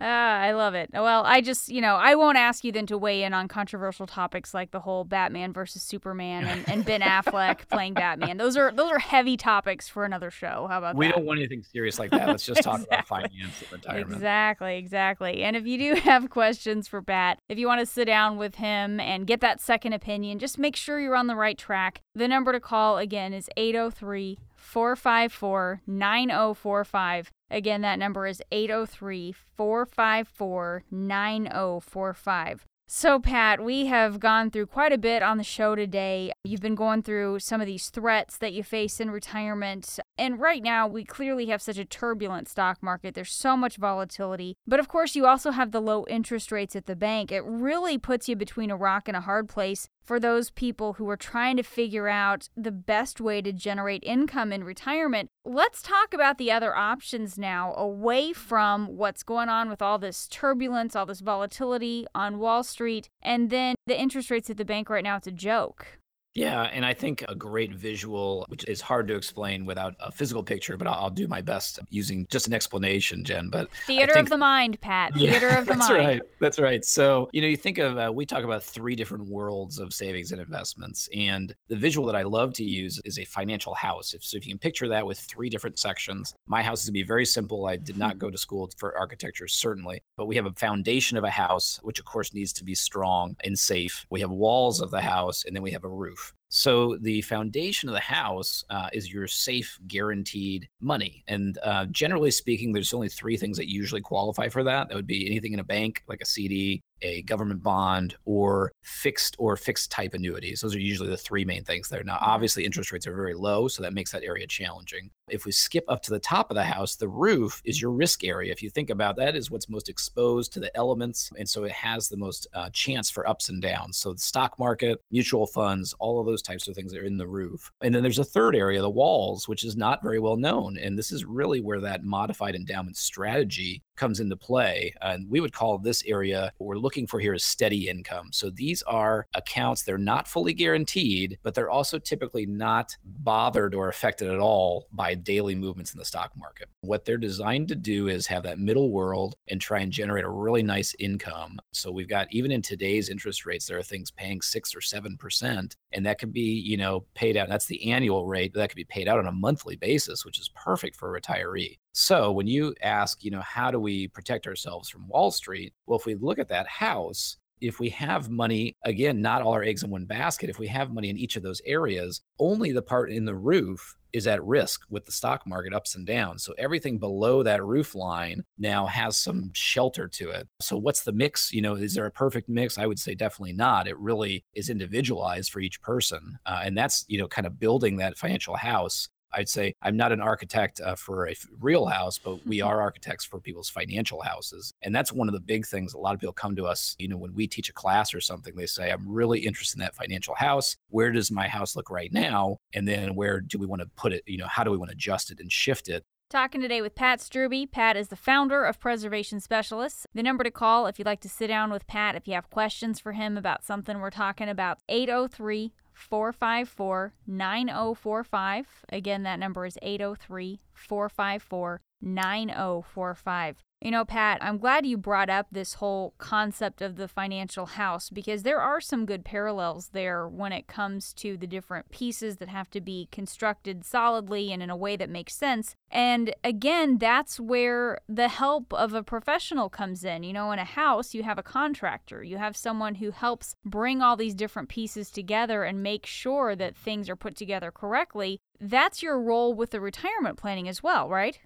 Ah, I love it. Well, I just, you know, I won't ask you then to weigh in on controversial topics like the whole Batman versus Superman and, and Ben Affleck playing Batman. Those are those are heavy topics for another show. How about we that? don't want anything serious like that. Let's just exactly. talk about finance and retirement. Exactly, exactly. And if you do have questions for Bat, if you want to sit down with him and get that second opinion, just make sure you're on the right track. The number to call again is 803 454 9045. Again, that number is 803 454 9045. So, Pat, we have gone through quite a bit on the show today. You've been going through some of these threats that you face in retirement. And right now, we clearly have such a turbulent stock market. There's so much volatility. But of course, you also have the low interest rates at the bank. It really puts you between a rock and a hard place for those people who are trying to figure out the best way to generate income in retirement. Let's talk about the other options now, away from what's going on with all this turbulence, all this volatility on Wall Street, and then the interest rates at the bank right now, it's a joke. Yeah, and I think a great visual, which is hard to explain without a physical picture, but I'll, I'll do my best using just an explanation, Jen. But theater think, of the mind, Pat. Theater yeah, of the that's mind. That's right. That's right. So you know, you think of uh, we talk about three different worlds of savings and investments, and the visual that I love to use is a financial house. If so, if you can picture that with three different sections, my house is going to be very simple. I did not go to school for architecture, certainly, but we have a foundation of a house, which of course needs to be strong and safe. We have walls of the house, and then we have a roof proof. So the foundation of the house uh, is your safe, guaranteed money. And uh, generally speaking, there's only three things that usually qualify for that. That would be anything in a bank, like a CD, a government bond or fixed or fixed type annuities. Those are usually the three main things there. Now, mm-hmm. obviously, interest rates are very low, so that makes that area challenging. If we skip up to the top of the house, the roof is your risk area. If you think about that, is what's most exposed to the elements, and so it has the most uh, chance for ups and downs. So the stock market, mutual funds, all of those types of things that are in the roof. And then there's a third area, the walls, which is not very well known, and this is really where that modified endowment strategy comes into play. And we would call this area what we're looking for here is steady income. So these are accounts, they're not fully guaranteed, but they're also typically not bothered or affected at all by daily movements in the stock market. What they're designed to do is have that middle world and try and generate a really nice income. So we've got, even in today's interest rates, there are things paying six or 7%, and that could be, you know, paid out. That's the annual rate, that could be paid out on a monthly basis, which is perfect for a retiree. So when you ask, you know, how do we protect ourselves from Wall Street? Well, if we look at that house, if we have money, again, not all our eggs in one basket, if we have money in each of those areas, only the part in the roof is at risk with the stock market ups and downs. So everything below that roof line now has some shelter to it. So what's the mix? You know, is there a perfect mix? I would say definitely not. It really is individualized for each person. Uh, and that's, you know, kind of building that financial house I'd say I'm not an architect uh, for a real house, but we mm-hmm. are architects for people's financial houses. And that's one of the big things. A lot of people come to us, you know, when we teach a class or something, they say, I'm really interested in that financial house. Where does my house look right now? And then where do we want to put it? You know, how do we want to adjust it and shift it? Talking today with Pat Strubbe. Pat is the founder of Preservation Specialists. The number to call if you'd like to sit down with Pat, if you have questions for him about something we're talking about, 803 454 9045. Again, that number is 803 454 9045. You know, Pat, I'm glad you brought up this whole concept of the financial house because there are some good parallels there when it comes to the different pieces that have to be constructed solidly and in a way that makes sense. And again, that's where the help of a professional comes in. You know, in a house, you have a contractor, you have someone who helps bring all these different pieces together and make sure that things are put together correctly. That's your role with the retirement planning as well, right?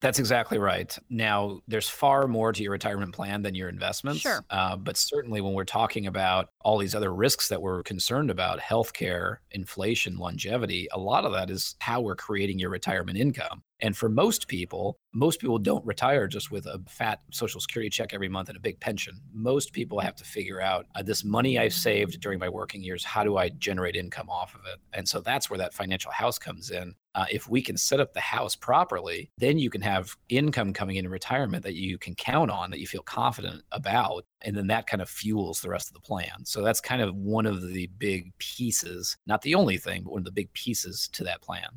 That's exactly right. Now, there's far more to your retirement plan than your investments. Sure. Uh, but certainly, when we're talking about all these other risks that we're concerned about healthcare, inflation, longevity a lot of that is how we're creating your retirement income. And for most people, most people don't retire just with a fat social security check every month and a big pension. Most people have to figure out uh, this money I've saved during my working years, how do I generate income off of it? And so that's where that financial house comes in. Uh, if we can set up the house properly, then you can have income coming in retirement that you can count on, that you feel confident about. And then that kind of fuels the rest of the plan. So that's kind of one of the big pieces, not the only thing, but one of the big pieces to that plan.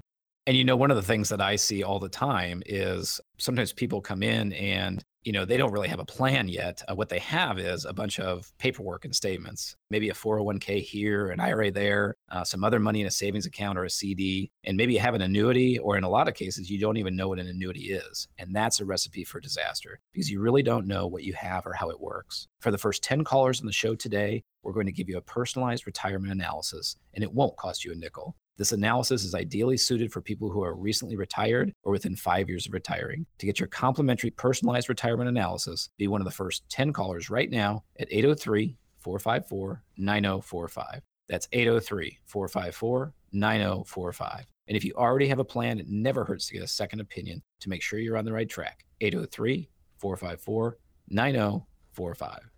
And you know, one of the things that I see all the time is sometimes people come in and you know they don't really have a plan yet. Uh, what they have is a bunch of paperwork and statements, maybe a 401k here, an IRA there, uh, some other money in a savings account or a CD, and maybe you have an annuity, or in a lot of cases you don't even know what an annuity is, and that's a recipe for disaster because you really don't know what you have or how it works. For the first 10 callers on the show today, we're going to give you a personalized retirement analysis, and it won't cost you a nickel. This analysis is ideally suited for people who are recently retired or within five years of retiring. To get your complimentary personalized retirement analysis, be one of the first 10 callers right now at 803 454 9045. That's 803 454 9045. And if you already have a plan, it never hurts to get a second opinion to make sure you're on the right track. 803 454 9045.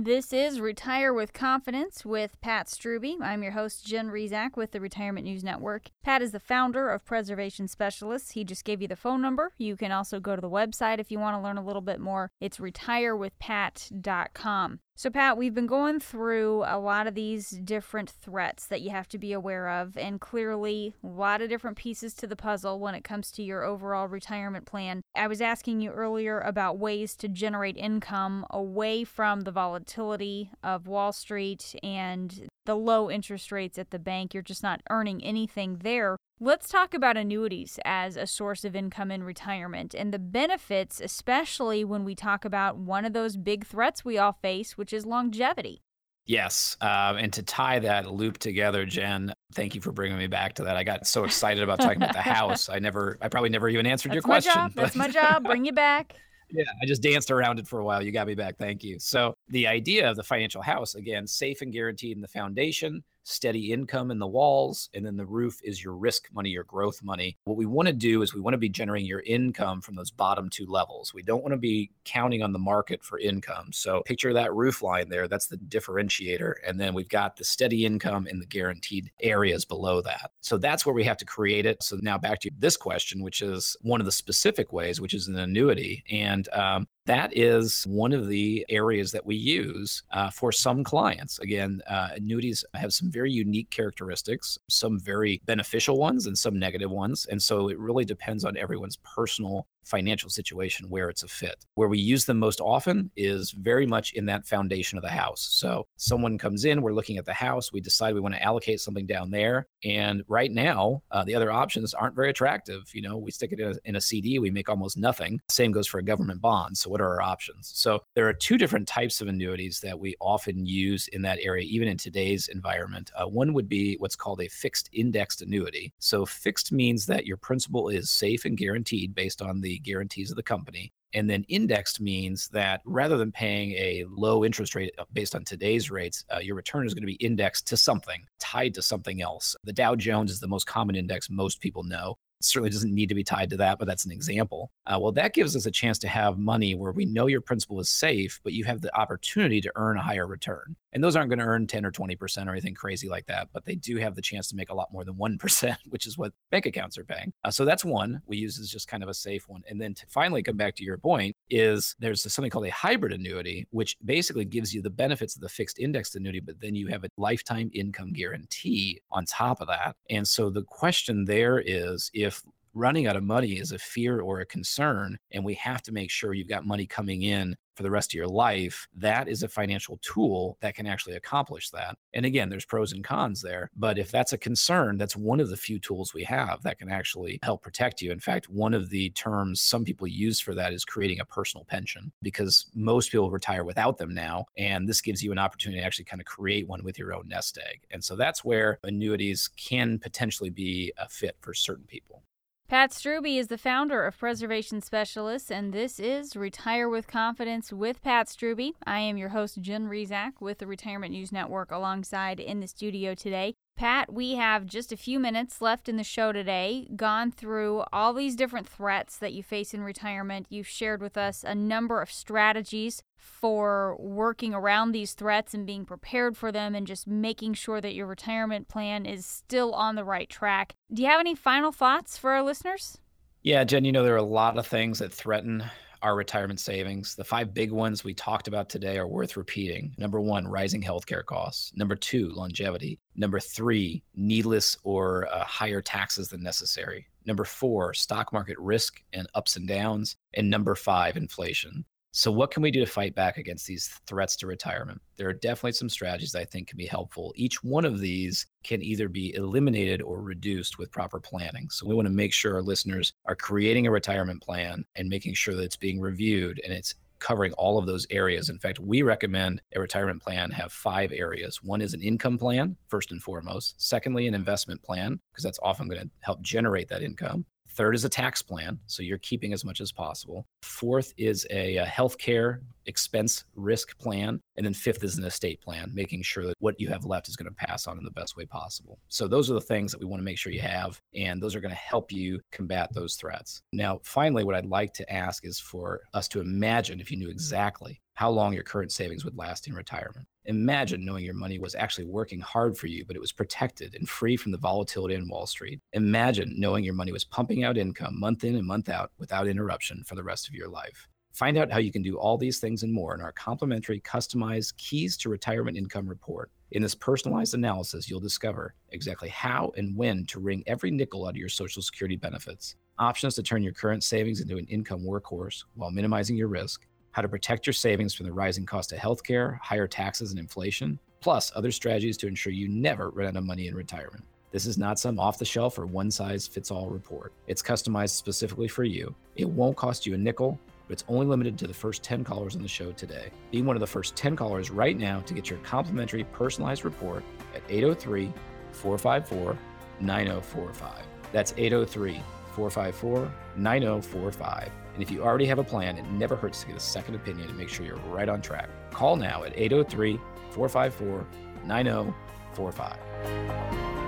This is Retire with Confidence with Pat Strubbe. I'm your host, Jen Rizak with the Retirement News Network. Pat is the founder of Preservation Specialists. He just gave you the phone number. You can also go to the website if you want to learn a little bit more. It's retirewithpat.com. So, Pat, we've been going through a lot of these different threats that you have to be aware of, and clearly a lot of different pieces to the puzzle when it comes to your overall retirement plan. I was asking you earlier about ways to generate income away from the volatility of Wall Street and the low interest rates at the bank. You're just not earning anything there. Let's talk about annuities as a source of income in retirement and the benefits, especially when we talk about one of those big threats we all face, which is longevity. Yes. Um, and to tie that loop together, Jen, thank you for bringing me back to that. I got so excited about talking about the house. I never, I probably never even answered That's your question. Job. That's my job. Bring you back. Yeah, I just danced around it for a while. You got me back. Thank you. So, the idea of the financial house again, safe and guaranteed in the foundation, steady income in the walls, and then the roof is your risk money, your growth money. What we want to do is we want to be generating your income from those bottom two levels. We don't want to be counting on the market for income. So picture that roof line there. That's the differentiator. And then we've got the steady income in the guaranteed areas below that. So that's where we have to create it. So now back to this question, which is one of the specific ways, which is an annuity. And um, that is one of the areas that we use uh, for some clients. Again, uh, annuities have some very unique characteristics, some very beneficial ones and some negative ones. And so it really depends on everyone's personal financial situation where it's a fit. Where we use them most often is very much in that foundation of the house. So someone comes in, we're looking at the house, we decide we want to allocate something down there. And right now, uh, the other options aren't very attractive. You know, we stick it in a, in a CD, we make almost nothing. Same goes for a government bond. So what are our options? So there are two different types of annuities that we often use in that area, even in today's environment. Uh, one would be what's called a fixed indexed annuity. So fixed means that your principal is safe and guaranteed based on the guarantees of the company. And then indexed means that rather than paying a low interest rate uh, based on today's rates, uh, your return is going to be indexed to something, tied to something else. The Dow Jones is the most common index most people know. It certainly doesn't need to be tied to that, but that's an example. Uh, well, that gives us a chance to have money where we know your principal is safe, but you have the opportunity to earn a higher return. And those aren't going to earn 10 or 20% or anything crazy like that, but they do have the chance to make a lot more than 1%, which is what bank accounts are paying. Uh, so that's one we use as just kind of a safe one. And then to finally come back to your point is there's something called a hybrid annuity, which basically gives you the benefits of the fixed indexed annuity, but then you have a lifetime income guarantee on top of that. And so the question there is if running out of money is a fear or a concern, and we have to make sure you've got money coming in for the rest of your life, that is a financial tool that can actually accomplish that. And again, there's pros and cons there. But if that's a concern, that's one of the few tools we have that can actually help protect you. In fact, one of the terms some people use for that is creating a personal pension because most people retire without them now. And this gives you an opportunity to actually kind of create one with your own nest egg. And so that's where annuities can potentially be a fit for certain people. Pat Strubbe is the founder of Preservation Specialists, and this is Retire with Confidence with Pat Strubbe. I am your host, Jen Rizak, with the Retirement News Network, alongside in the studio today. Pat, we have just a few minutes left in the show today, gone through all these different threats that you face in retirement. You've shared with us a number of strategies for working around these threats and being prepared for them and just making sure that your retirement plan is still on the right track. Do you have any final thoughts for our listeners? Yeah, Jen, you know, there are a lot of things that threaten our retirement savings. The five big ones we talked about today are worth repeating. Number one, rising healthcare costs. Number two, longevity. Number three, needless or uh, higher taxes than necessary. Number four, stock market risk and ups and downs. And number five, inflation. So, what can we do to fight back against these threats to retirement? There are definitely some strategies I think can be helpful. Each one of these can either be eliminated or reduced with proper planning. So, we want to make sure our listeners are creating a retirement plan and making sure that it's being reviewed and it's covering all of those areas. In fact, we recommend a retirement plan have five areas. One is an income plan, first and foremost. Secondly, an investment plan, because that's often going to help generate that income. Third is a tax plan, so you're keeping as much as possible. Fourth is a, a healthcare expense risk plan. And then fifth is an estate plan, making sure that what you have left is going to pass on in the best way possible. So those are the things that we want to make sure you have, and those are going to help you combat those threats. Now, finally, what I'd like to ask is for us to imagine if you knew exactly how long your current savings would last in retirement. Imagine knowing your money was actually working hard for you, but it was protected and free from the volatility in Wall Street. Imagine knowing your money was pumping out income month in and month out without interruption for the rest of your life. Find out how you can do all these things and more in our complimentary customized Keys to Retirement Income report. In this personalized analysis, you'll discover exactly how and when to wring every nickel out of your Social Security benefits, options to turn your current savings into an income workhorse while minimizing your risk, how to protect your savings from the rising cost of healthcare, higher taxes, and inflation, plus other strategies to ensure you never run out of money in retirement. This is not some off the shelf or one size fits all report. It's customized specifically for you. It won't cost you a nickel, but it's only limited to the first 10 callers on the show today. Be one of the first 10 callers right now to get your complimentary personalized report at 803 454 9045. That's 803 454 9045. And if you already have a plan, it never hurts to get a second opinion to make sure you're right on track. Call now at 803 454 9045.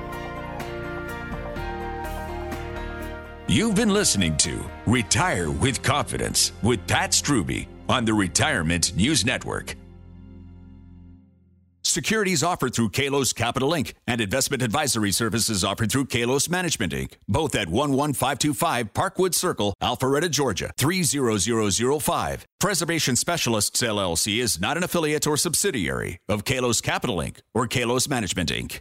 You've been listening to Retire with Confidence with Pat Strubbe on the Retirement News Network. Securities offered through Kalos Capital Inc. and investment advisory services offered through Kalos Management Inc. Both at 11525 Parkwood Circle, Alpharetta, Georgia 30005. Preservation Specialists LLC is not an affiliate or subsidiary of Kalos Capital Inc. or Kalos Management Inc.